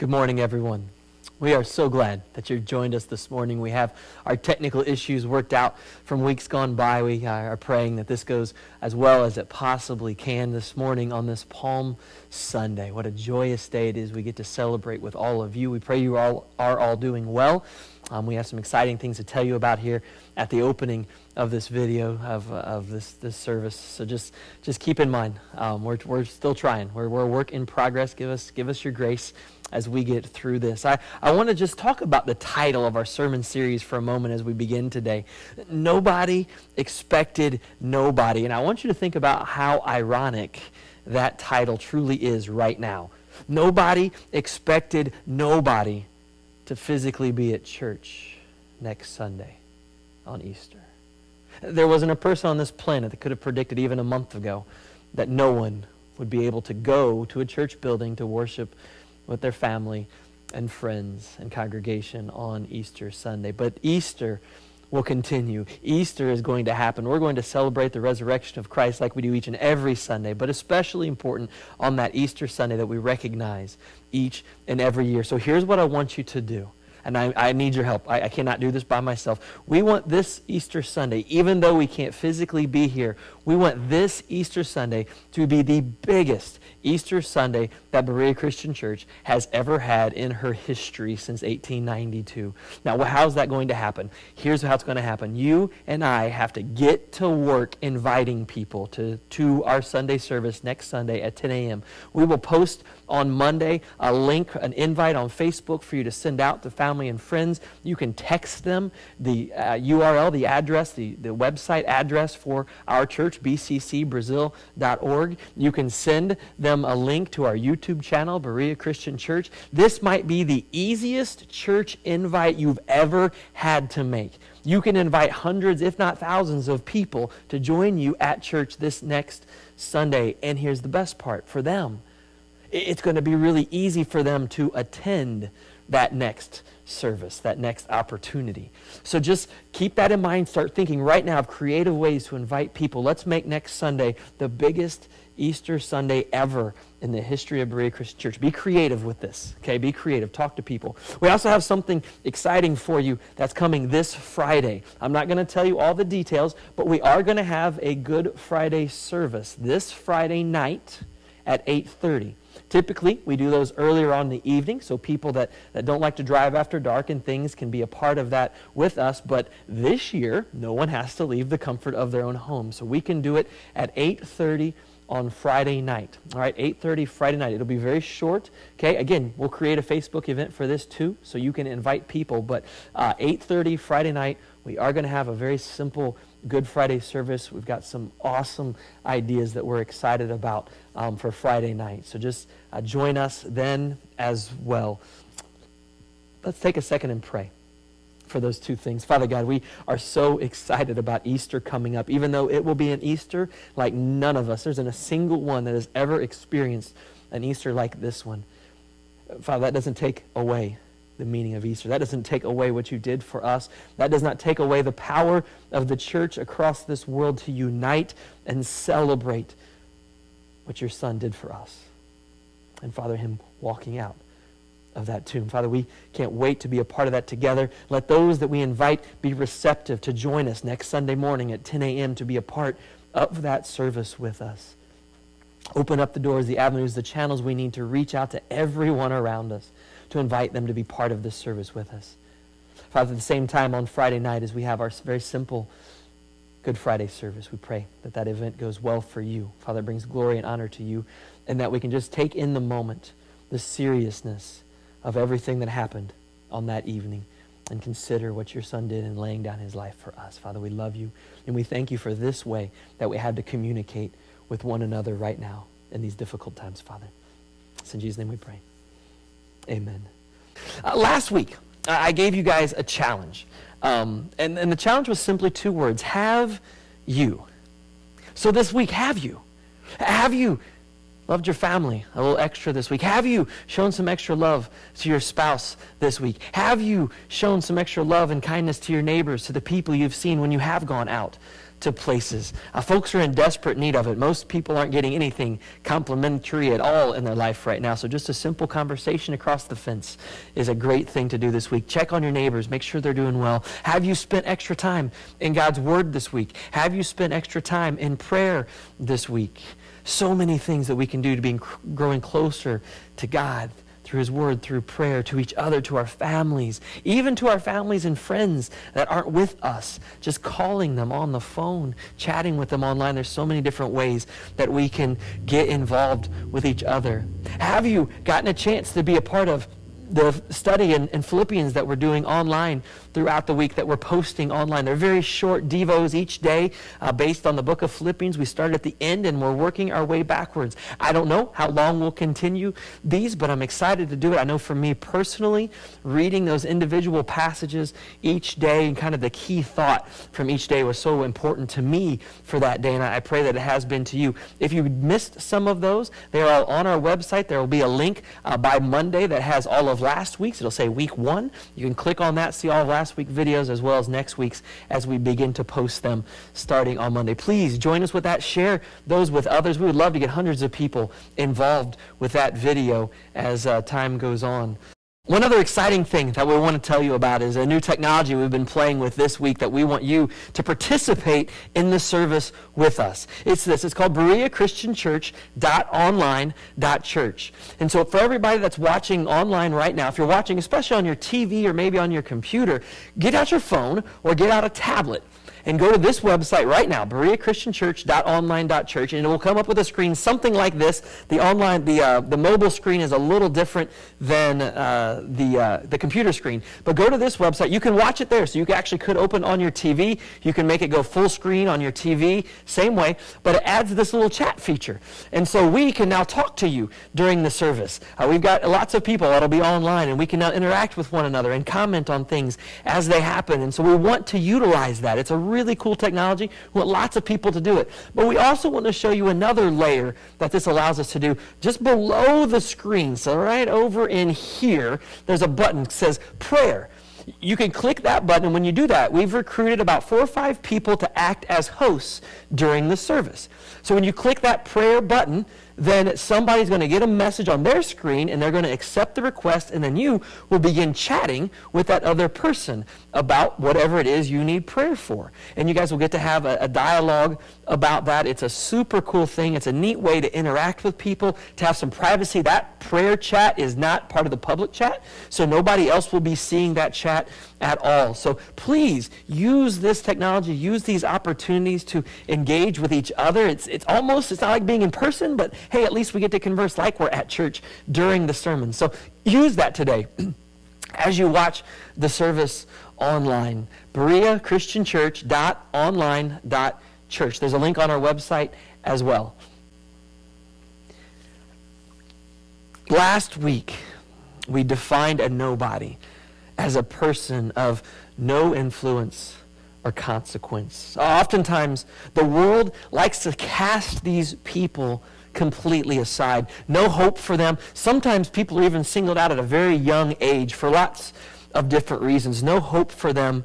Good morning, everyone. We are so glad that you've joined us this morning. We have our technical issues worked out from weeks gone by. We are praying that this goes as well as it possibly can this morning on this Palm Sunday. What a joyous day it is. We get to celebrate with all of you. We pray you all are all doing well. Um, we have some exciting things to tell you about here at the opening of this video of, uh, of this, this service. So just just keep in mind, um, we're, we're still trying. We're, we're a work in progress. Give us give us your grace as we get through this. I, I want to just talk about the title of our sermon series for a moment as we begin today. Nobody expected nobody. And I want you to think about how ironic that title truly is right now. Nobody expected nobody to physically be at church next Sunday on Easter. There wasn't a person on this planet that could have predicted even a month ago that no one would be able to go to a church building to worship with their family and friends and congregation on Easter Sunday. But Easter will continue. Easter is going to happen. We're going to celebrate the resurrection of Christ like we do each and every Sunday, but especially important on that Easter Sunday that we recognize each and every year. So here's what I want you to do and I, I need your help. I, I cannot do this by myself. We want this Easter Sunday, even though we can't physically be here, we want this Easter Sunday to be the biggest Easter Sunday that Berea Christian Church has ever had in her history since 1892. Now, how's that going to happen? Here's how it's going to happen. You and I have to get to work inviting people to, to our Sunday service next Sunday at 10 a.m. We will post on Monday a link, an invite on Facebook for you to send out to family and friends. You can text them the uh, URL, the address, the, the website address for our church, bccbrazil.org. You can send them a link to our YouTube channel, Berea Christian Church. This might be the easiest church invite you've ever had to make. You can invite hundreds, if not thousands, of people to join you at church this next Sunday. And here's the best part for them it's going to be really easy for them to attend that next service, that next opportunity. So just keep that in mind. Start thinking right now of creative ways to invite people. Let's make next Sunday the biggest Easter Sunday ever in the history of Berea Christian Church. Be creative with this, okay? Be creative. Talk to people. We also have something exciting for you that's coming this Friday. I'm not going to tell you all the details, but we are going to have a Good Friday service this Friday night at 8:30. Typically, we do those earlier on in the evening, so people that, that don't like to drive after dark and things can be a part of that with us. But this year, no one has to leave the comfort of their own home. So we can do it at 8.30 on Friday night. All right, 8:30 Friday night. It'll be very short. Okay, again, we'll create a Facebook event for this too, so you can invite people. But uh, 8:30 Friday night, we are going to have a very simple Good Friday service. We've got some awesome ideas that we're excited about um, for Friday night. So just uh, join us then as well. Let's take a second and pray for those two things. Father God, we are so excited about Easter coming up, even though it will be an Easter like none of us. There's not a single one that has ever experienced an Easter like this one. Father, that doesn't take away the meaning of Easter. That doesn't take away what you did for us. That does not take away the power of the church across this world to unite and celebrate what your son did for us. And Father, him walking out of that tomb. Father, we can't wait to be a part of that together. Let those that we invite be receptive to join us next Sunday morning at 10 a.m. to be a part of that service with us. Open up the doors, the avenues, the channels we need to reach out to everyone around us to invite them to be part of this service with us. Father, at the same time on Friday night, as we have our very simple Good Friday service, we pray that that event goes well for you. Father, brings glory and honor to you, and that we can just take in the moment the seriousness of everything that happened on that evening and consider what your son did in laying down his life for us. Father, we love you, and we thank you for this way that we had to communicate with one another right now in these difficult times, Father. It's in Jesus' name we pray. Amen. Uh, last week, I gave you guys a challenge. Um, and, and the challenge was simply two words Have you. So this week, have you? Have you loved your family a little extra this week? Have you shown some extra love to your spouse this week? Have you shown some extra love and kindness to your neighbors, to the people you've seen when you have gone out to places. Uh, folks are in desperate need of it. Most people aren't getting anything complimentary at all in their life right now. So just a simple conversation across the fence is a great thing to do this week. Check on your neighbors. Make sure they're doing well. Have you spent extra time in God's Word this week? Have you spent extra time in prayer this week? So many things that we can do to be growing closer to God through His Word, through prayer, to each other, to our families, even to our families and friends that aren't with us. Just calling them on the phone, chatting with them online. There's so many different ways that we can get involved with each other. Have you gotten a chance to be a part of the study in, in, Philippians that we're doing online throughout the week that we're posting online. They're very short devos each day uh, based on the book of Philippians. We start at the end and we're working our way backwards. I don't know how long we'll continue these, but I'm excited to do it. I know for me personally, reading those individual passages each day and kind of the key thought from each day was so important to me for that day, and I pray that it has been to you. If you missed some of those, they are all on our website. There will be a link uh, by Monday that has all of last week's. It'll say week one. You can click on that, see all of last week's videos as well as next week's as we begin to post them starting on Monday. Please join us with that. Share those with others. We would love to get hundreds of people involved with that video as uh, time goes on. One other exciting thing that we want to tell you about is a new technology we've been playing with this week that we want you to participate in the service with us. It's this. It's called Berea Christian Church Church. And so for everybody that's watching online right now, if you're watching especially on your TV or maybe on your computer, get out your phone or get out a tablet and go to this website right now, bereachristianchurch.online.church, and it will come up with a screen something like this. The online, the, uh, the mobile screen is a little different than uh, the, uh, the computer screen. But go to this website. You can watch it there. So you actually could open on your TV. You can make it go full screen on your TV, same way. But it adds this little chat feature. And so we can now talk to you during the service. Uh, we've got lots of people that'll be online, and we can now interact with one another and comment on things as they happen. And so we want to utilize that. It's a really cool technology. We want lots of people to do it. But we also want to show you another layer that this allows us to do. Just below the screen, so right over in here, there's a button that says prayer. You can click that button, and when you do that, we've recruited about four or five people to act as hosts during the service. So when you click that prayer button, then somebody's going to get a message on their screen and they're going to accept the request, and then you will begin chatting with that other person about whatever it is you need prayer for. And you guys will get to have a, a, dialogue about that. It's a super cool thing. It's a neat way to interact with people, to have some privacy. That prayer chat is not part of the public chat, so nobody else will be seeing that chat at all. So please use this technology, use these opportunities to engage with each other. It's, it's almost, it's not like being in person, but hey, at least we get to converse like we're at church during the sermon. So use that today. As you watch the service online, Berea Christian Church dot online dot church. There's a link on our website as well. Last week, we defined a nobody as a person of no influence or consequence. Oftentimes, the world likes to cast these people completely aside. No hope for them. Sometimes people are even singled out at a very young age for lots of different reasons. No hope for them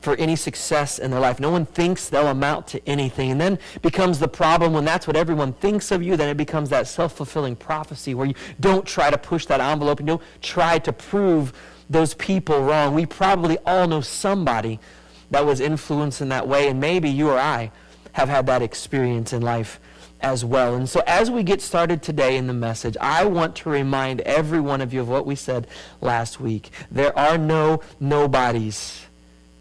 for any success in their life. No one thinks they'll amount to anything. And then becomes the problem when that's what everyone thinks of you, then it becomes that self fulfilling prophecy where you don't try to push that envelope and you don't try to prove those people wrong. We probably all know somebody that was influenced in that way, and maybe you or I have had that experience in life as well. And so, as we get started today in the message, I want to remind every one of you of what we said last week. There are no nobodies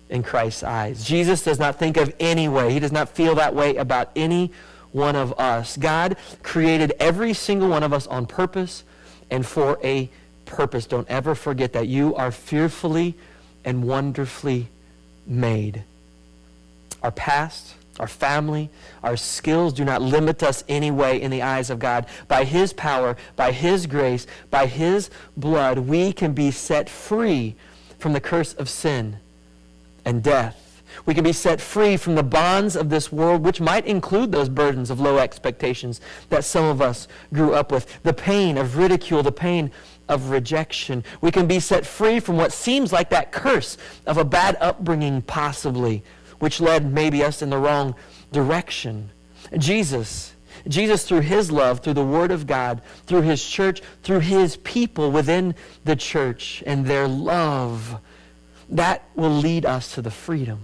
in Christ's eyes. Jesus does not think of any way, he does not feel that way about any one of us. God created every single one of us on purpose and for a purpose. Don't ever forget that you are fearfully and wonderfully made. Our past, our family, our skills do not limit us anyway in the eyes of God. By His power, by His grace, by His blood, we can be set free from the curse of sin and death. We can be set free from the bonds of this world, which might include those burdens of low expectations that some of us grew up with, the pain of ridicule, the pain of rejection. We can be set free from what seems like that curse of a bad upbringing, possibly. Which led maybe us in the wrong direction. Jesus, Jesus through his love, through the word of God, through his church, through his people within the church and their love, that will lead us to the freedom.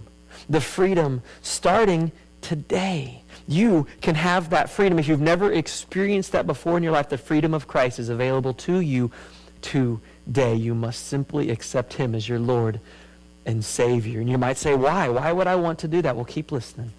The freedom starting today. You can have that freedom. If you've never experienced that before in your life, the freedom of Christ is available to you today. You must simply accept him as your Lord and Savior. And you might say, why? Why would I want to do that? Well, keep listening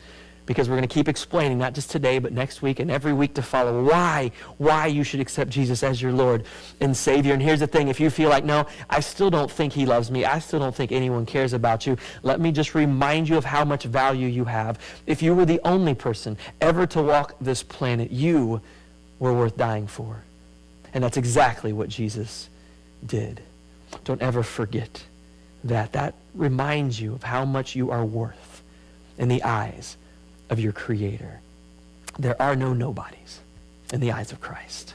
because we're going to keep explaining, not just today, but next week and every week to follow, why, why you should accept Jesus as your Lord and Savior. And here's the thing if you feel like, no, I still don't think He loves me, I still don't think anyone cares about you, let me just remind you of how much value you have. If you were the only person ever to walk this planet, you were worth dying for. And that's exactly what Jesus did. Don't ever forget that. That reminds you of how much you are worth in the eyes of your Creator. There are no nobodies in the eyes of Christ.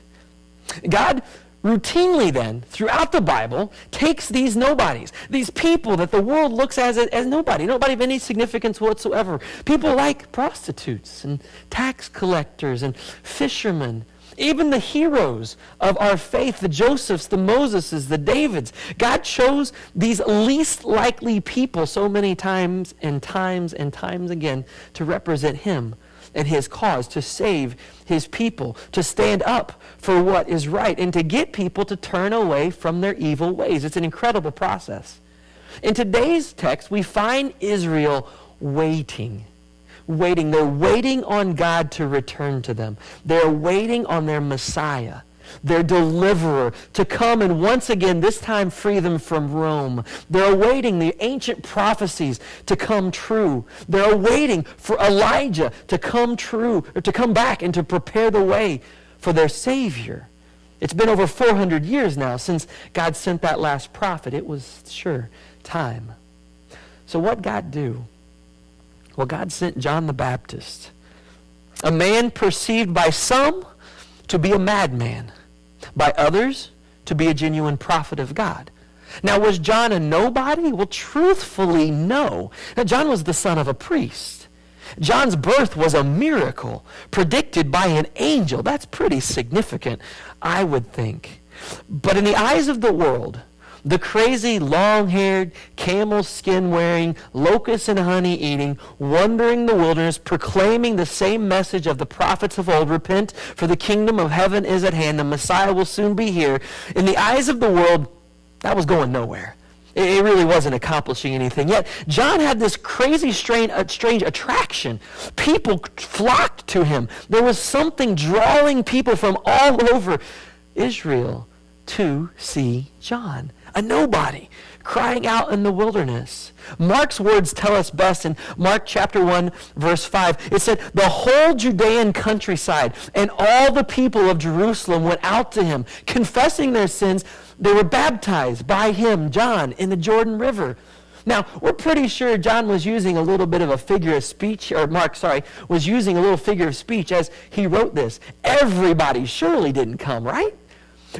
God routinely then, throughout the Bible, takes these nobodies, these people that the world looks as, as nobody, nobody of any significance whatsoever. People like prostitutes and tax collectors and fishermen even the heroes of our faith, the Josephs, the Moseses, the Davids, God chose these least likely people so many times and times and times again to represent Him and His cause, to save His people, to stand up for what is right, and to get people to turn away from their evil ways. It's an incredible process. In today's text, we find Israel waiting waiting. They're waiting on God to return to them. They're waiting on their Messiah, their deliverer, to come and once again, this time, free them from Rome. They're awaiting the ancient prophecies to come true. They're waiting for Elijah to come true, or to come back and to prepare the way for their Savior. It's been over 400 years now since God sent that last prophet. It was, sure, time. So what God do? Well, God sent John the Baptist, a man perceived by some to be a madman, by others to be a genuine prophet of God. Now, was John a nobody? Well, truthfully, no. Now, John was the son of a priest. John's birth was a miracle predicted by an angel. That's pretty significant, I would think. But in the eyes of the world, the crazy, long haired, camel skin wearing, locust and honey eating, wandering the wilderness, proclaiming the same message of the prophets of old repent, for the kingdom of heaven is at hand, the Messiah will soon be here. In the eyes of the world, that was going nowhere. It really wasn't accomplishing anything. Yet, John had this crazy, strange, uh, strange attraction. People flocked to him. There was something drawing people from all over Israel to see John a nobody, crying out in the wilderness. Mark's words tell us best in Mark chapter 1, verse 5. It said, The whole Judean countryside and all the people of Jerusalem went out to him, confessing their sins. They were baptized by him, John, in the Jordan River. Now, we're pretty sure John was using a little bit of a figure of speech, or Mark, sorry, was using a little figure of speech as he wrote this. Everybody surely didn't come, right?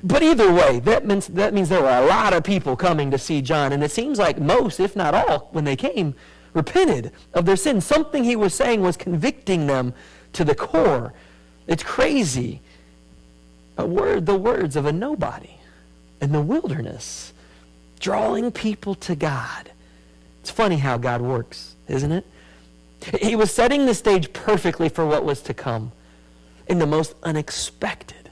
But either way, that means, that means there were a lot of people coming to see John. And it seems like most, if not all, when they came, repented of their sin. Something he was saying was convicting them to the core. It's crazy. A word, the words of a nobody in the wilderness, drawing people to God. It's funny how God works, isn't it? He was setting the stage perfectly for what was to come in the most unexpected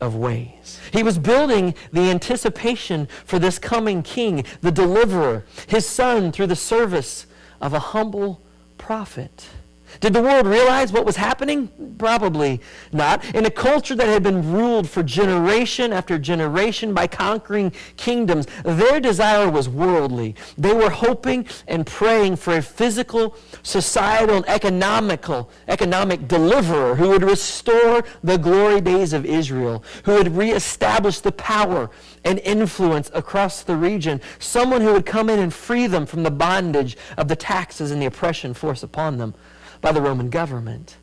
of ways. He was building the anticipation for this coming king, the deliverer, his son through the service of a humble prophet. Did the world realize what was happening? Probably not. In a culture that had been ruled for generation after generation by conquering kingdoms, their desire was worldly. They were hoping and praying for a physical, societal, and economical, economic deliverer who would restore the glory days of Israel, who would reestablish the power and influence across the region, someone who would come in and free them from the bondage of the taxes and the oppression forced upon them by the Roman government.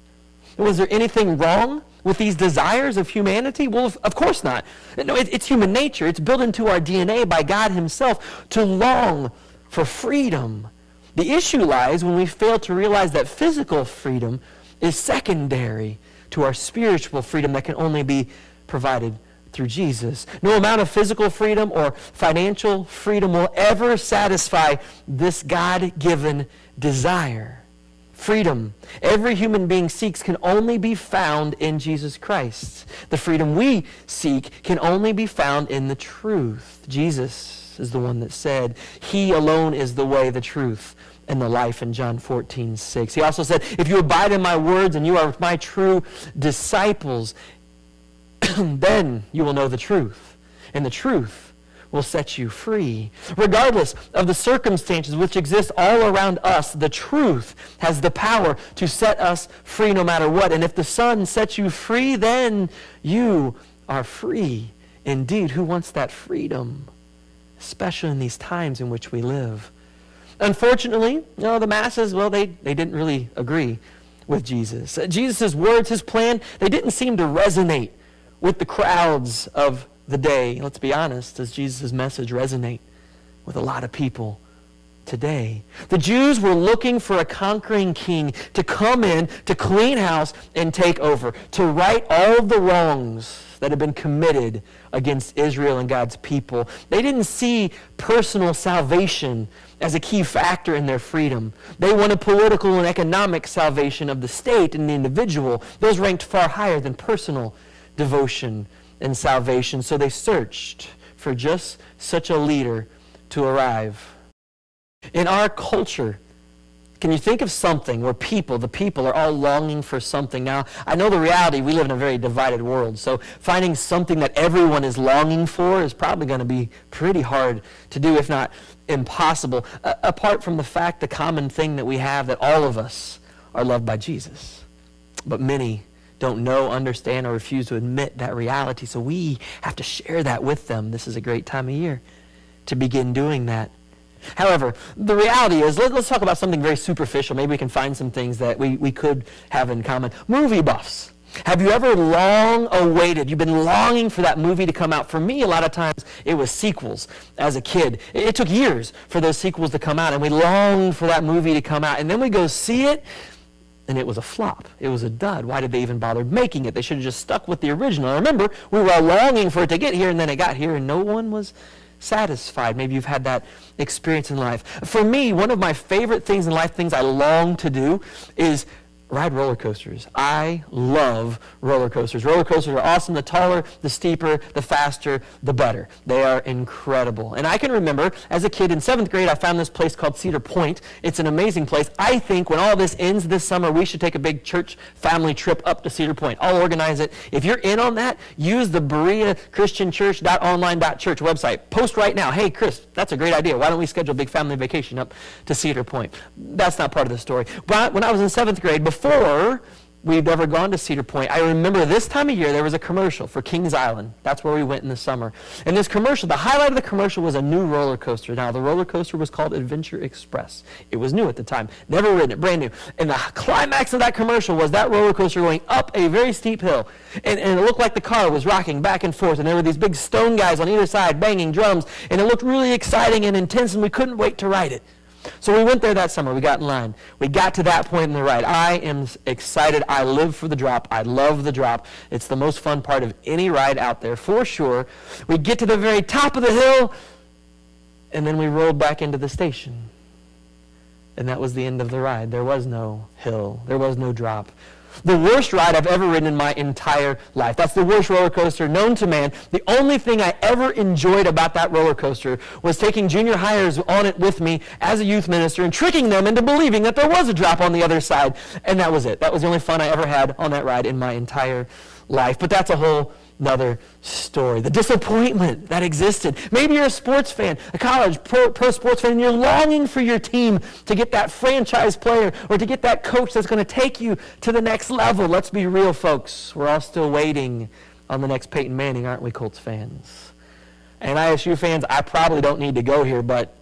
Was there anything wrong with these desires of humanity? Well, of course not. No, it's human nature. It's built into our DNA by God Himself to long for freedom. The issue lies when we fail to realize that physical freedom is secondary to our spiritual freedom that can only be provided through Jesus. No amount of physical freedom or financial freedom will ever satisfy this God given desire. Freedom every human being seeks can only be found in Jesus Christ. The freedom we seek can only be found in the truth. Jesus is the one that said, He alone is the way, the truth, and the life in John 14, 6. He also said, If you abide in my words and you are my true disciples, then you will know the truth. And the truth will set you free. Regardless of the circumstances which exist all around us, the truth has the power to set us free no matter what. And if the Son sets you free, then you are free. Indeed, who wants that freedom? Especially in these times in which we live. Unfortunately, you know, the masses, well, they, they didn't really agree with Jesus. Uh, Jesus' words, his plan, they didn't seem to resonate with the crowds of the day. Let's be honest, does Jesus' message resonate with a lot of people today? The Jews were looking for a conquering king to come in, to clean house, and take over, to right all the wrongs that had been committed against Israel and God's people. They didn't see personal salvation as a key factor in their freedom. They wanted political and economic salvation of the state and the individual. Those ranked far higher than personal devotion and salvation. So they searched for just such a leader to arrive. In our culture, can you think of something where people, the people, are all longing for something? Now, I know the reality, we live in a very divided world, so finding something that everyone is longing for is probably going to be pretty hard to do, if not impossible, apart from the fact, the common thing that we have, that all of us are loved by Jesus. But many don't know, understand, or refuse to admit that reality, so we have to share that with them. This is a great time of year to begin doing that. However, the reality is, let, us talk about something very superficial. Maybe we can find some things that we, we could have in common. Movie buffs. Have you ever long awaited, you've been longing for that movie to come out? For me, a lot of times, it was sequels as a kid. It, it took years for those sequels to come out, and we longed for that movie to come out. And then we go see it, and it was a flop. It was a dud. Why did they even bother making it? They should have just stuck with the original. I remember, we were all longing for it to get here, and then it got here, and no one was satisfied. Maybe you've had that experience in life. For me, one of my favorite things in life, things I long to do, is ride roller coasters. I love roller coasters. Roller coasters are awesome. The taller, the steeper, the faster, the better. They are incredible. And I can remember as a kid in seventh grade, I found this place called Cedar Point. It's an amazing place. I think when all this ends this summer, we should take a big church family trip up to Cedar Point. I'll organize it. If you're in on that, use the Berea Christian Church.online.church website. Post right now. Hey, Chris, that's a great idea. Why don't we schedule a big family vacation up to Cedar Point? That's not part of the story. But when I was in seventh grade, before before we've ever gone to Cedar Point, I remember this time of year there was a commercial for Kings Island. That's where we went in the summer. And this commercial, the highlight of the commercial was a new roller coaster. Now, the roller coaster was called Adventure Express. It was new at the time, never ridden it, brand new. And the climax of that commercial was that roller coaster going up a very steep hill. And, and it looked like the car was rocking back and forth. And there were these big stone guys on either side banging drums. And it looked really exciting and intense, and we couldn't wait to ride it. So we went there that summer. We got in line. We got to that point in the ride. I am excited. I live for the drop. I love the drop. It's the most fun part of any ride out there, for sure. We get to the very top of the hill, and then we rolled back into the station. And that was the end of the ride. There was no hill. There was no drop. The worst ride I've ever ridden in my entire life. That's the worst roller coaster known to man. The only thing I ever enjoyed about that roller coaster was taking junior hires on it with me as a youth minister and tricking them into believing that there was a drop on the other side. And that was it. That was the only fun I ever had on that ride in my entire life. But that's a whole another story. The disappointment that existed. Maybe you're a sports fan, a college pro, pro, sports fan, and you're longing for your team to get that franchise player or to get that coach that's going to take you to the next level. Let's be real, folks. We're all still waiting on the next Peyton Manning, aren't we, Colts fans? And ISU fans, I probably don't need to go here, but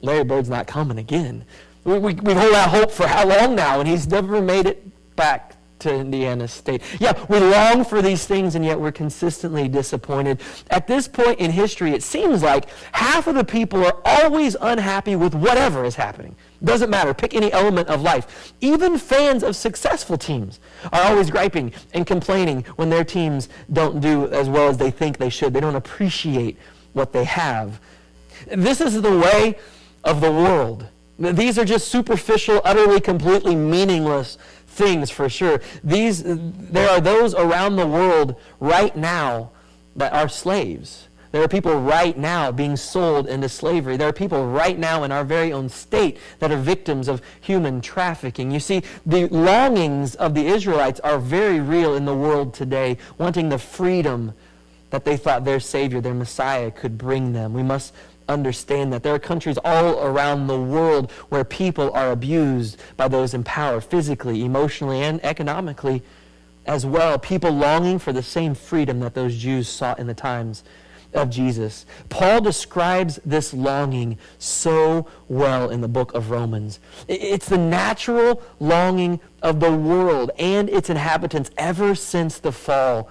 Larry Bird's not coming again. We, we, we hold out hope for how long now, and he's never made it back to Indiana State. Yeah, we long for these things, and yet we're consistently disappointed. At this point in history, it seems like half of the people are always unhappy with whatever is happening. Doesn't matter. Pick any element of life. Even fans of successful teams are always griping and complaining when their teams don't do as well as they think they should. They don't appreciate what they have. This is the way of the world. These are just superficial, utterly, completely meaningless things for sure. These, there are those around the world right now that are slaves. There are people right now being sold into slavery. There are people right now in our very own state that are victims of human trafficking. You see, the longings of the Israelites are very real in the world today, wanting the freedom that they thought their Savior, their Messiah, could bring them. We must understand that there are countries all around the world where people are abused by those in power, physically, emotionally, and economically as well. People longing for the same freedom that those Jews sought in the times of Jesus. Paul describes this longing so well in the book of Romans. It's the natural longing of the world and its inhabitants ever since the fall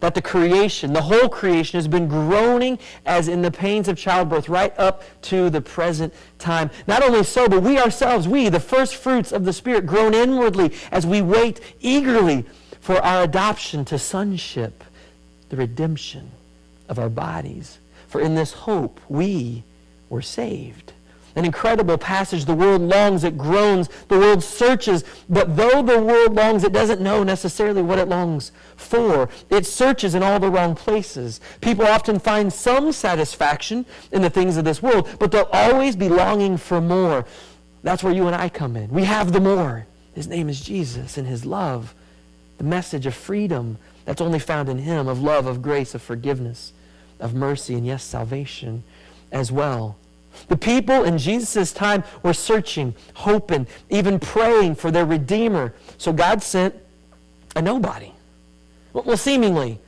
that the creation, the whole creation, has been groaning as in the pains of childbirth right up to the present time. Not only so, but we ourselves, we, the first fruits of the Spirit, groan inwardly as we wait eagerly for our adoption to sonship, the redemption of our bodies. For in this hope we were saved. An incredible passage. The world longs, it groans, the world searches, but though the world longs, it doesn't know necessarily what it longs for. It searches in all the wrong places. People often find some satisfaction in the things of this world, but they'll always be longing for more. That's where you and I come in. We have the more. His name is Jesus and his love, the message of freedom that's only found in him, of love, of grace, of forgiveness of mercy and, yes, salvation as well. The people in Jesus' time were searching, hoping, even praying for their Redeemer. So God sent a nobody. Well, seemingly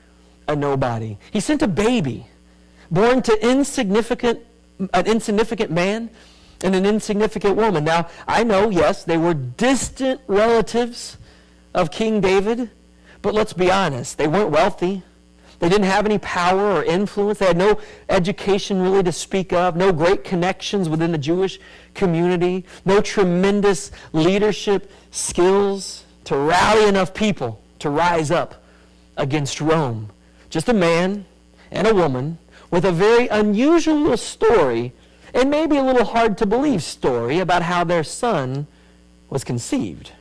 a nobody. He sent a baby born to insignificant, an insignificant man and an insignificant woman. Now, I know, yes, they were distant relatives of King David, but let's be honest, they weren't wealthy. They didn't have any power or influence. They had no education really to speak of, no great connections within the Jewish community, no tremendous leadership skills to rally enough people to rise up against Rome. Just a man and a woman with a very unusual story and maybe a little hard to believe story about how their son was conceived.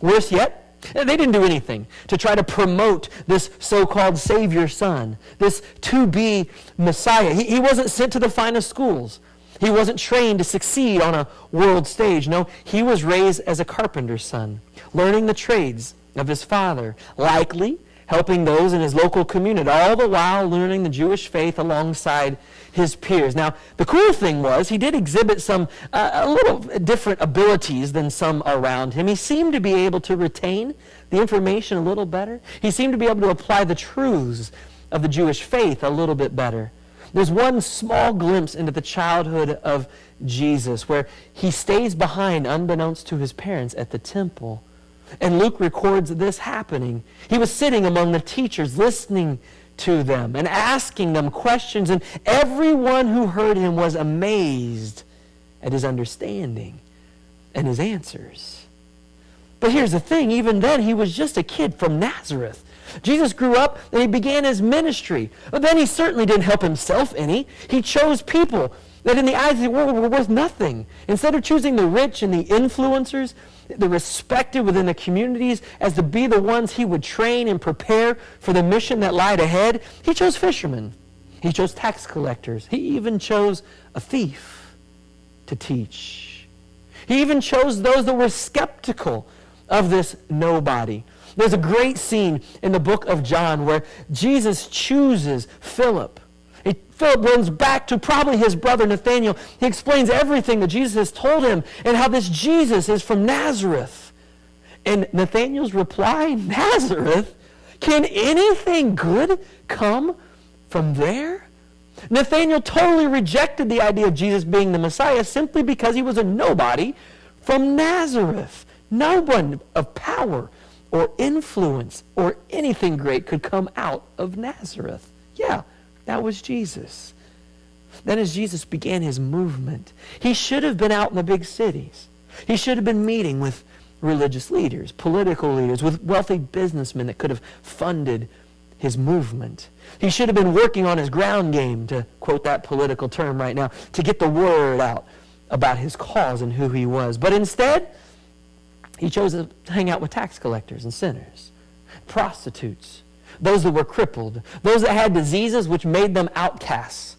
Worse yet, they didn't do anything to try to promote this so called Savior Son, this to be Messiah. He, he wasn't sent to the finest schools. He wasn't trained to succeed on a world stage. No, he was raised as a carpenter's son, learning the trades of his father, likely helping those in his local community, all the while learning the Jewish faith alongside his peers. Now, the cool thing was he did exhibit some uh, a little different abilities than some around him. He seemed to be able to retain the information a little better. He seemed to be able to apply the truths of the Jewish faith a little bit better. There's one small glimpse into the childhood of Jesus where he stays behind, unbeknownst to his parents, at the temple. And Luke records this happening. He was sitting among the teachers, listening to them and asking them questions, and everyone who heard him was amazed at his understanding and his answers. But here's the thing even then, he was just a kid from Nazareth. Jesus grew up and he began his ministry. But then he certainly didn't help himself any. He chose people that in the eyes of the world were worth nothing. Instead of choosing the rich and the influencers, the respected within the communities as to be the ones he would train and prepare for the mission that lied ahead, he chose fishermen. He chose tax collectors. He even chose a thief to teach. He even chose those that were skeptical of this nobody. There's a great scene in the book of John where Jesus chooses Philip Philip runs back to probably his brother Nathanael. He explains everything that Jesus has told him and how this Jesus is from Nazareth. And Nathanael's reply, Nazareth? Can anything good come from there? Nathanael totally rejected the idea of Jesus being the Messiah simply because he was a nobody from Nazareth. No one of power or influence or anything great could come out of Nazareth. That was Jesus. Then, as Jesus began his movement, he should have been out in the big cities. He should have been meeting with religious leaders, political leaders, with wealthy businessmen that could have funded his movement. He should have been working on his ground game, to quote that political term right now, to get the word out about his cause and who he was. But instead, he chose to hang out with tax collectors and sinners, prostitutes, those that were crippled, those that had diseases which made them outcasts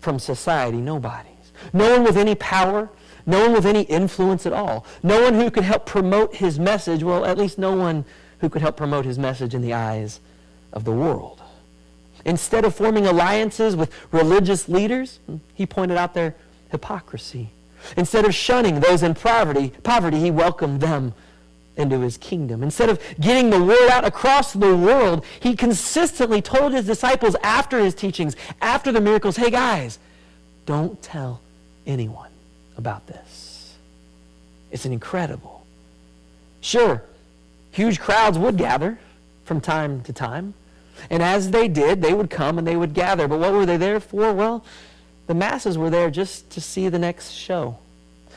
from society, nobodies. No one with any power, no one with any influence at all. No one who could help promote his message. Well, at least no one who could help promote his message in the eyes of the world. Instead of forming alliances with religious leaders, he pointed out their hypocrisy. Instead of shunning those in poverty, poverty, he welcomed them into his kingdom. Instead of getting the word out across the world, he consistently told his disciples after his teachings, after the miracles, hey guys, don't tell anyone about this. It's an incredible. Sure, huge crowds would gather from time to time. And as they did, they would come and they would gather. But what were they there for? Well, the masses were there just to see the next show,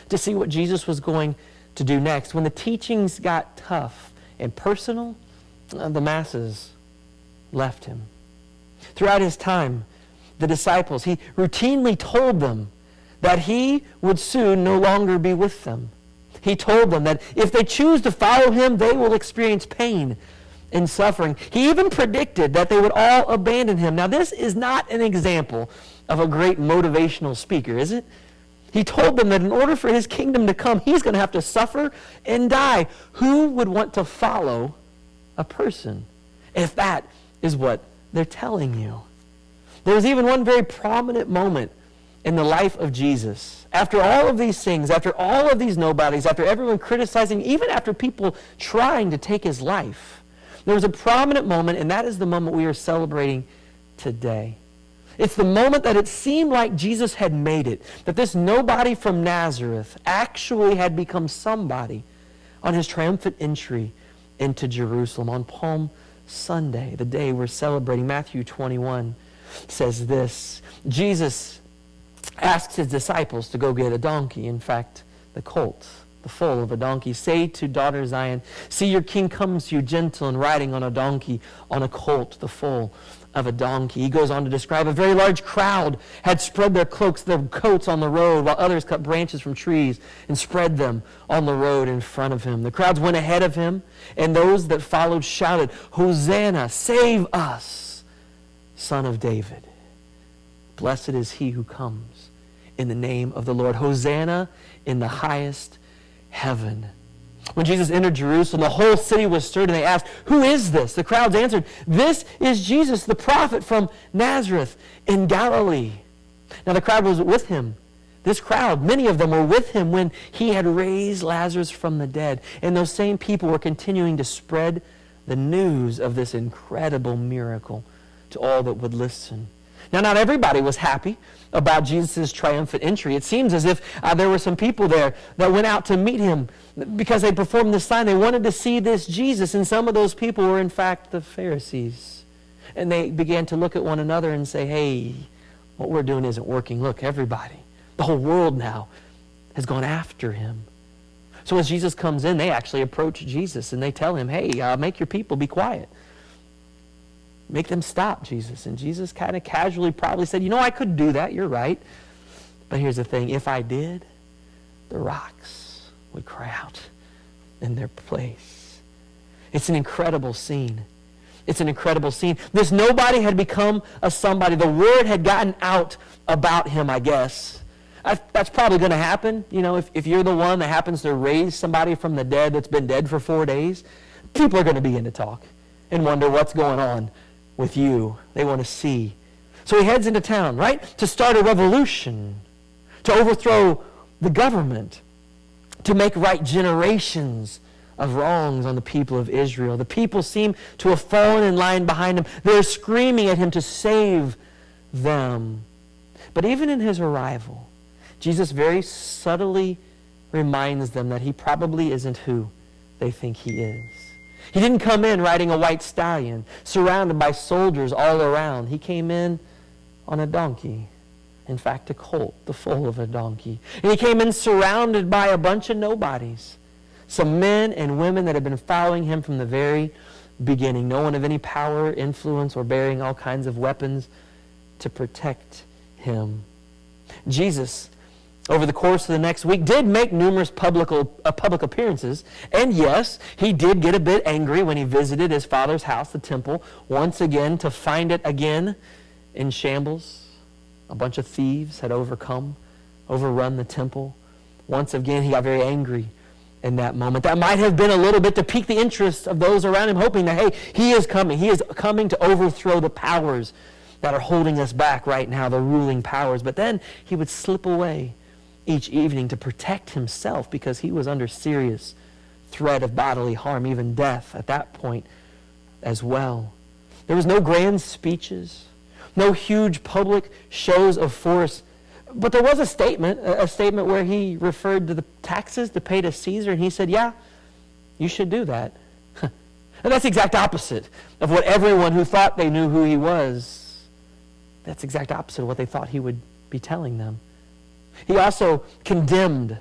to see what Jesus was going to do next. When the teachings got tough and personal, uh, the masses left him. Throughout his time, the disciples, he routinely told them that he would soon no longer be with them. He told them that if they choose to follow him, they will experience pain and suffering. He even predicted that they would all abandon him. Now, this is not an example of a great motivational speaker, is it? He told them that in order for his kingdom to come, he's going to have to suffer and die. Who would want to follow a person if that is what they're telling you? There was even one very prominent moment in the life of Jesus. After all of these things, after all of these nobodies, after everyone criticizing, even after people trying to take his life, there was a prominent moment, and that is the moment we are celebrating today. It's the moment that it seemed like Jesus had made it, that this nobody from Nazareth actually had become somebody on his triumphant entry into Jerusalem on Palm Sunday, the day we're celebrating. Matthew 21 says this Jesus asks his disciples to go get a donkey, in fact, the colt the foal of a donkey. Say to daughter Zion, See, your king comes to you gentle and riding on a donkey, on a colt, the foal of a donkey. He goes on to describe a very large crowd had spread their cloaks, their coats on the road, while others cut branches from trees and spread them on the road in front of him. The crowds went ahead of him, and those that followed shouted, Hosanna, save us, son of David. Blessed is he who comes in the name of the Lord. Hosanna in the highest heaven. When Jesus entered Jerusalem, the whole city was stirred, and they asked, Who is this? The crowds answered, This is Jesus, the prophet from Nazareth in Galilee. Now the crowd was with him. This crowd, many of them were with him when he had raised Lazarus from the dead. And those same people were continuing to spread the news of this incredible miracle to all that would listen. Now, not everybody was happy about Jesus' triumphant entry. It seems as if uh, there were some people there that went out to meet him because they performed this sign. They wanted to see this Jesus, and some of those people were, in fact, the Pharisees. And they began to look at one another and say, hey, what we're doing isn't working. Look, everybody, the whole world now has gone after him. So as Jesus comes in, they actually approach Jesus and they tell him, hey, uh, make your people be quiet. Make them stop, Jesus. And Jesus kind of casually probably said, You know, I could do that. You're right. But here's the thing if I did, the rocks would cry out in their place. It's an incredible scene. It's an incredible scene. This nobody had become a somebody. The word had gotten out about him, I guess. That's probably going to happen. You know, if, if you're the one that happens to raise somebody from the dead that's been dead for four days, people are going to begin to talk and wonder what's going on with you. They want to see. So he heads into town, right? To start a revolution, to overthrow the government, to make right generations of wrongs on the people of Israel. The people seem to have fallen in line behind him. They're screaming at him to save them. But even in his arrival, Jesus very subtly reminds them that he probably isn't who they think he is. He didn't come in riding a white stallion, surrounded by soldiers all around. He came in on a donkey. In fact, a colt, the foal of a donkey. And he came in surrounded by a bunch of nobodies. Some men and women that had been following him from the very beginning. No one of any power, influence, or bearing all kinds of weapons to protect him. Jesus over the course of the next week, did make numerous public, uh, public appearances. And yes, he did get a bit angry when he visited his father's house, the temple, once again to find it again in shambles. A bunch of thieves had overcome, overrun the temple. Once again, he got very angry in that moment. That might have been a little bit to pique the interest of those around him, hoping that, hey, he is coming. He is coming to overthrow the powers that are holding us back right now, the ruling powers. But then he would slip away each evening to protect himself because he was under serious threat of bodily harm, even death at that point as well. There was no grand speeches, no huge public shows of force. But there was a statement, a statement where he referred to the taxes to pay to Caesar, and he said, Yeah, you should do that. and that's the exact opposite of what everyone who thought they knew who he was, that's the exact opposite of what they thought he would be telling them. He also condemned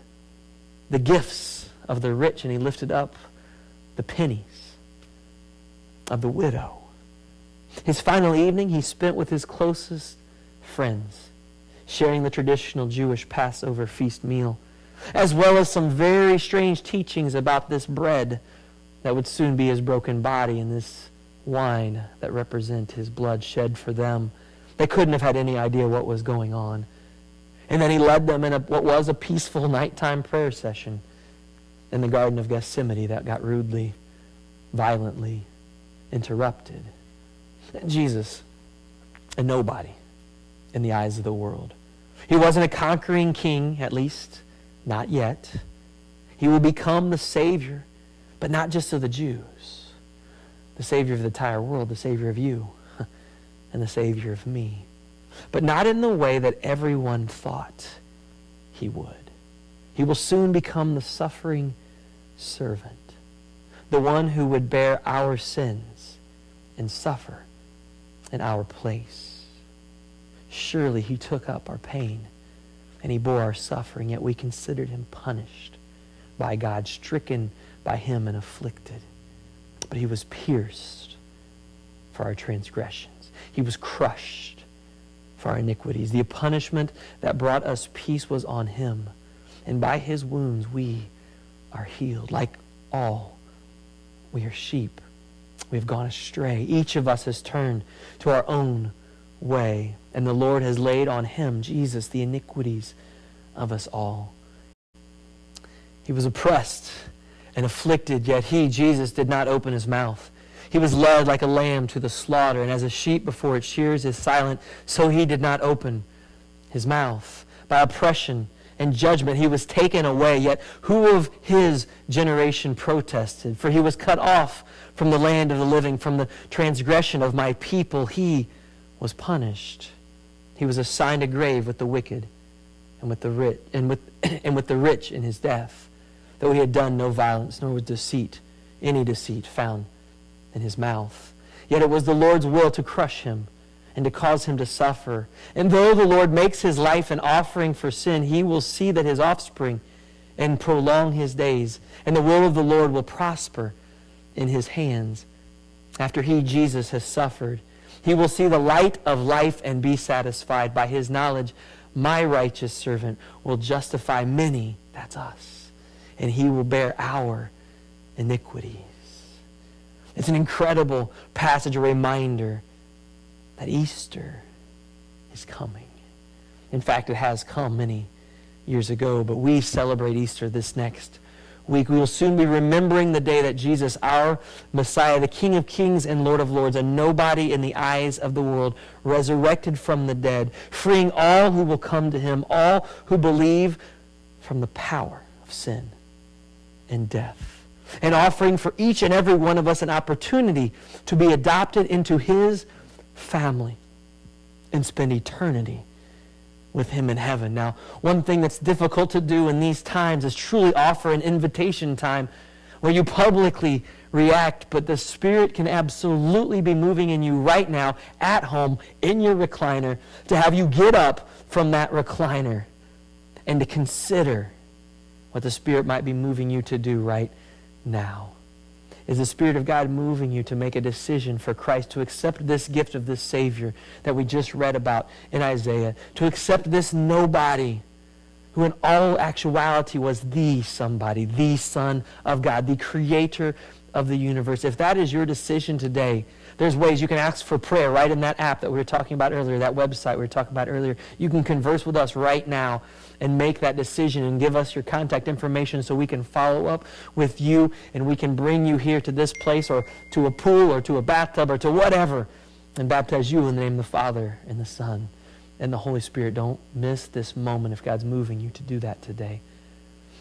the gifts of the rich and he lifted up the pennies of the widow. His final evening he spent with his closest friends, sharing the traditional Jewish Passover feast meal, as well as some very strange teachings about this bread that would soon be his broken body and this wine that represent his blood shed for them. They couldn't have had any idea what was going on. And then he led them in a, what was a peaceful nighttime prayer session in the Garden of Gethsemane that got rudely, violently interrupted. Jesus, a nobody in the eyes of the world. He wasn't a conquering king, at least, not yet. He will become the Savior, but not just of the Jews, the Savior of the entire world, the Savior of you, and the Savior of me but not in the way that everyone thought he would. He will soon become the suffering servant, the one who would bear our sins and suffer in our place. Surely he took up our pain and he bore our suffering, yet we considered him punished by God, stricken by him and afflicted. But he was pierced for our transgressions. He was crushed for our iniquities. The punishment that brought us peace was on him, and by his wounds we are healed. Like all, we are sheep. We have gone astray. Each of us has turned to our own way, and the Lord has laid on him, Jesus, the iniquities of us all. He was oppressed and afflicted, yet he, Jesus, did not open his mouth. He was led like a lamb to the slaughter, and as a sheep before its shears is silent, so he did not open his mouth. By oppression and judgment he was taken away, yet who of his generation protested? For he was cut off from the land of the living, from the transgression of my people he was punished. He was assigned a grave with the wicked and with the rich, and with, and with the rich in his death, though he had done no violence, nor was deceit, any deceit found in his mouth. Yet it was the Lord's will to crush him and to cause him to suffer. And though the Lord makes his life an offering for sin, he will see that his offspring and prolong his days, and the will of the Lord will prosper in his hands. After he, Jesus, has suffered, he will see the light of life and be satisfied. By his knowledge, my righteous servant will justify many, that's us, and he will bear our iniquity. It's an incredible passage, a reminder that Easter is coming. In fact, it has come many years ago, but we celebrate Easter this next week. We will soon be remembering the day that Jesus, our Messiah, the King of kings and Lord of lords, a nobody in the eyes of the world, resurrected from the dead, freeing all who will come to him, all who believe from the power of sin and death. And offering for each and every one of us an opportunity to be adopted into His family and spend eternity with Him in heaven. Now, one thing that's difficult to do in these times is truly offer an invitation time where you publicly react, but the Spirit can absolutely be moving in you right now at home in your recliner to have you get up from that recliner and to consider what the Spirit might be moving you to do right now. Is the Spirit of God moving you to make a decision for Christ, to accept this gift of this Savior that we just read about in Isaiah, to accept this nobody who in all actuality was the somebody, the Son of God, the Creator of the universe. If that is your decision today, there's ways you can ask for prayer right in that app that we were talking about earlier, that website we were talking about earlier. You can converse with us right now and make that decision and give us your contact information so we can follow up with you and we can bring you here to this place or to a pool or to a bathtub or to whatever and baptize you in the name of the Father and the Son and the Holy Spirit. Don't miss this moment if God's moving you to do that today.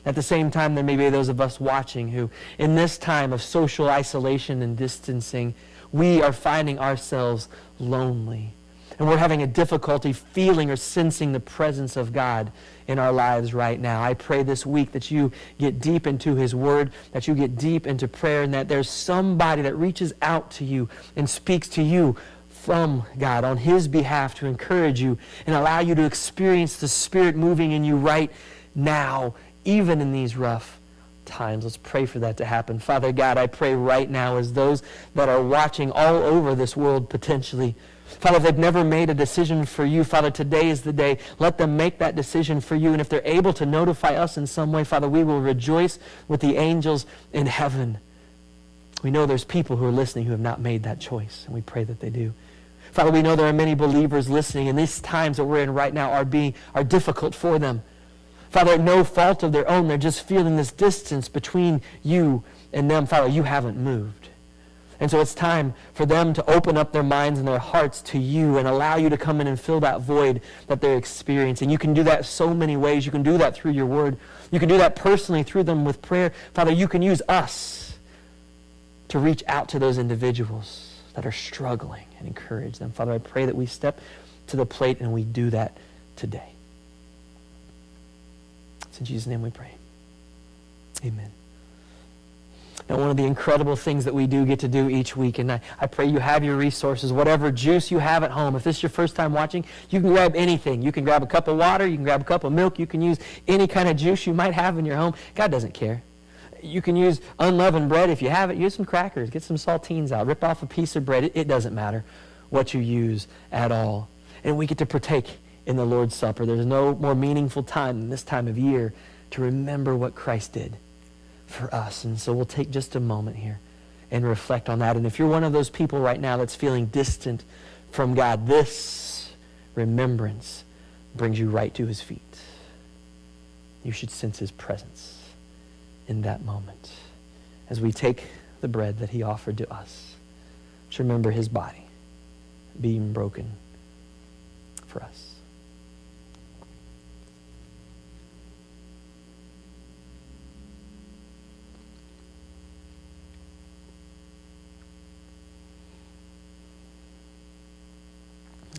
At the same time, there may be those of us watching who, in this time of social isolation and distancing, we are finding ourselves lonely. And we're having a difficulty feeling or sensing the presence of God in our lives right now. I pray this week that you get deep into His Word, that you get deep into prayer, and that there's somebody that reaches out to you and speaks to you from God on His behalf to encourage you and allow you to experience the Spirit moving in you right now, even in these rough times. Let's pray for that to happen. Father God, I pray right now as those that are watching all over this world potentially. Father, they've never made a decision for you, Father, today is the day. Let them make that decision for you. And if they're able to notify us in some way, Father, we will rejoice with the angels in heaven. We know there's people who are listening who have not made that choice, and we pray that they do. Father, we know there are many believers listening, and these times that we're in right now are being are difficult for them. Father, no fault of their own. They're just feeling this distance between you and them. Father, you haven't moved. And so it's time for them to open up their minds and their hearts to you and allow you to come in and fill that void that they're experiencing. You can do that so many ways. You can do that through your word. You can do that personally through them with prayer. Father, you can use us to reach out to those individuals that are struggling and encourage them. Father, I pray that we step to the plate and we do that today. It's in Jesus' name we pray. Amen. Now, one of the incredible things that we do get to do each week, and I, I pray you have your resources, whatever juice you have at home. If this is your first time watching, you can grab anything. You can grab a cup of water, you can grab a cup of milk, you can use any kind of juice you might have in your home. God doesn't care. You can use unleavened bread if you have it. Use some crackers, get some saltines out, rip off a piece of bread. It, it doesn't matter what you use at all. And we get to partake in the Lord's Supper. There's no more meaningful time than this time of year to remember what Christ did for us. And so we'll take just a moment here and reflect on that. And if you're one of those people right now that's feeling distant from God, this remembrance brings you right to his feet. You should sense his presence in that moment as we take the bread that he offered to us. To remember his body being broken for us.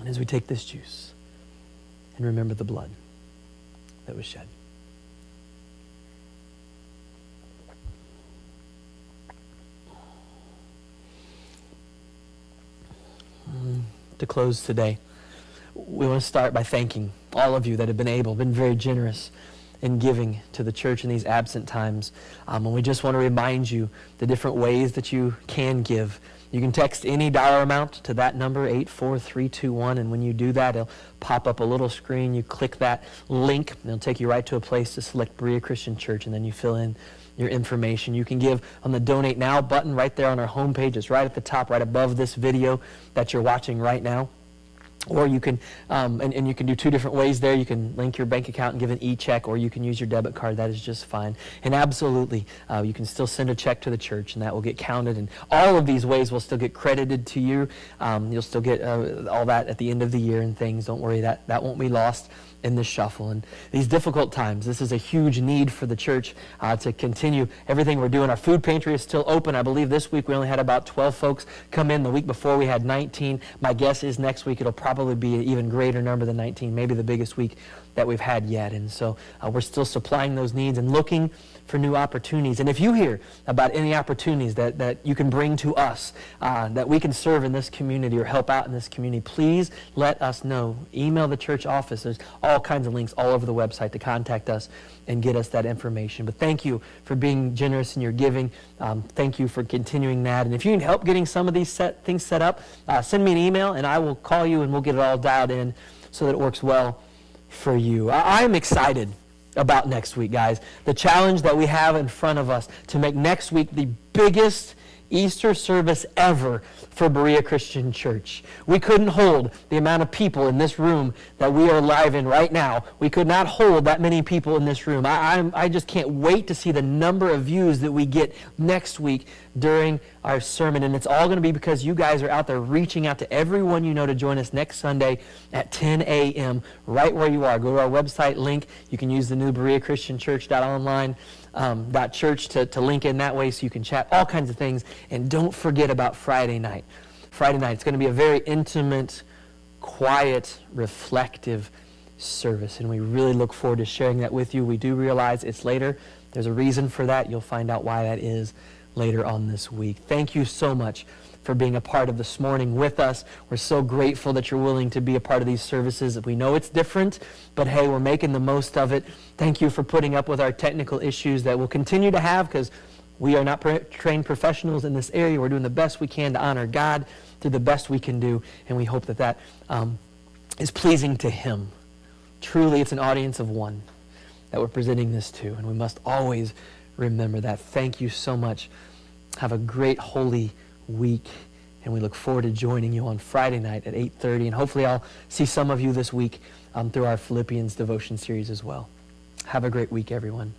And as we take this juice and remember the blood that was shed. To close today, we want to start by thanking all of you that have been able, been very generous in giving to the church in these absent times. Um, and we just want to remind you the different ways that you can give you can text any dollar amount to that number, 84321, and when you do that, it'll pop up a little screen. You click that link, and it'll take you right to a place to select Berea Christian Church, and then you fill in your information. You can give on the Donate Now button right there on our homepage. It's right at the top, right above this video that you're watching right now. Or you can, um, and, and you can do two different ways there. You can link your bank account and give an e-check, or you can use your debit card. That is just fine. And absolutely, uh, you can still send a check to the church, and that will get counted. And all of these ways will still get credited to you. Um, you'll still get uh, all that at the end of the year and things. Don't worry, that, that won't be lost in the shuffle. And these difficult times, this is a huge need for the church uh, to continue everything we're doing. Our food pantry is still open. I believe this week we only had about 12 folks come in. The week before we had 19. My guess is next week it'll probably be an even greater number than 19, maybe the biggest week that we've had yet. And so uh, we're still supplying those needs and looking for new opportunities. And if you hear about any opportunities that, that you can bring to us, uh, that we can serve in this community or help out in this community, please let us know. Email the church office. There's all kinds of links all over the website to contact us and get us that information. But thank you for being generous in your giving. Um, thank you for continuing that. And if you need help getting some of these set, things set up, uh, send me an email and I will call you and we'll get it all dialed in so that it works well for you. I'm excited about next week, guys. The challenge that we have in front of us to make next week the biggest Easter service ever for Berea Christian Church. We couldn't hold the amount of people in this room that we are live in right now. We could not hold that many people in this room. I, I, I just can't wait to see the number of views that we get next week during our sermon. And it's all going to be because you guys are out there reaching out to everyone you know to join us next Sunday at 10 a.m. right where you are. Go to our website link. You can use the new Berea Um, church to, to link in that way so you can chat, all kinds of things. And don't forget about Friday night. Friday night, it's going to be a very intimate, quiet, reflective service. And we really look forward to sharing that with you. We do realize it's later. There's a reason for that. You'll find out why that is later on this week. Thank you so much for being a part of this morning with us. We're so grateful that you're willing to be a part of these services. We know it's different, but hey, we're making the most of it. Thank you for putting up with our technical issues that we'll continue to have because we are not trained professionals in this area. We're doing the best we can to honor God, do the best we can do, and we hope that that um, is pleasing to Him. Truly, it's an audience of one that we're presenting this to, and we must always remember that. Thank you so much. Have a great, holy week. And we look forward to joining you on Friday night at 8.30. And hopefully I'll see some of you this week um, through our Philippians devotion series as well. Have a great week, everyone.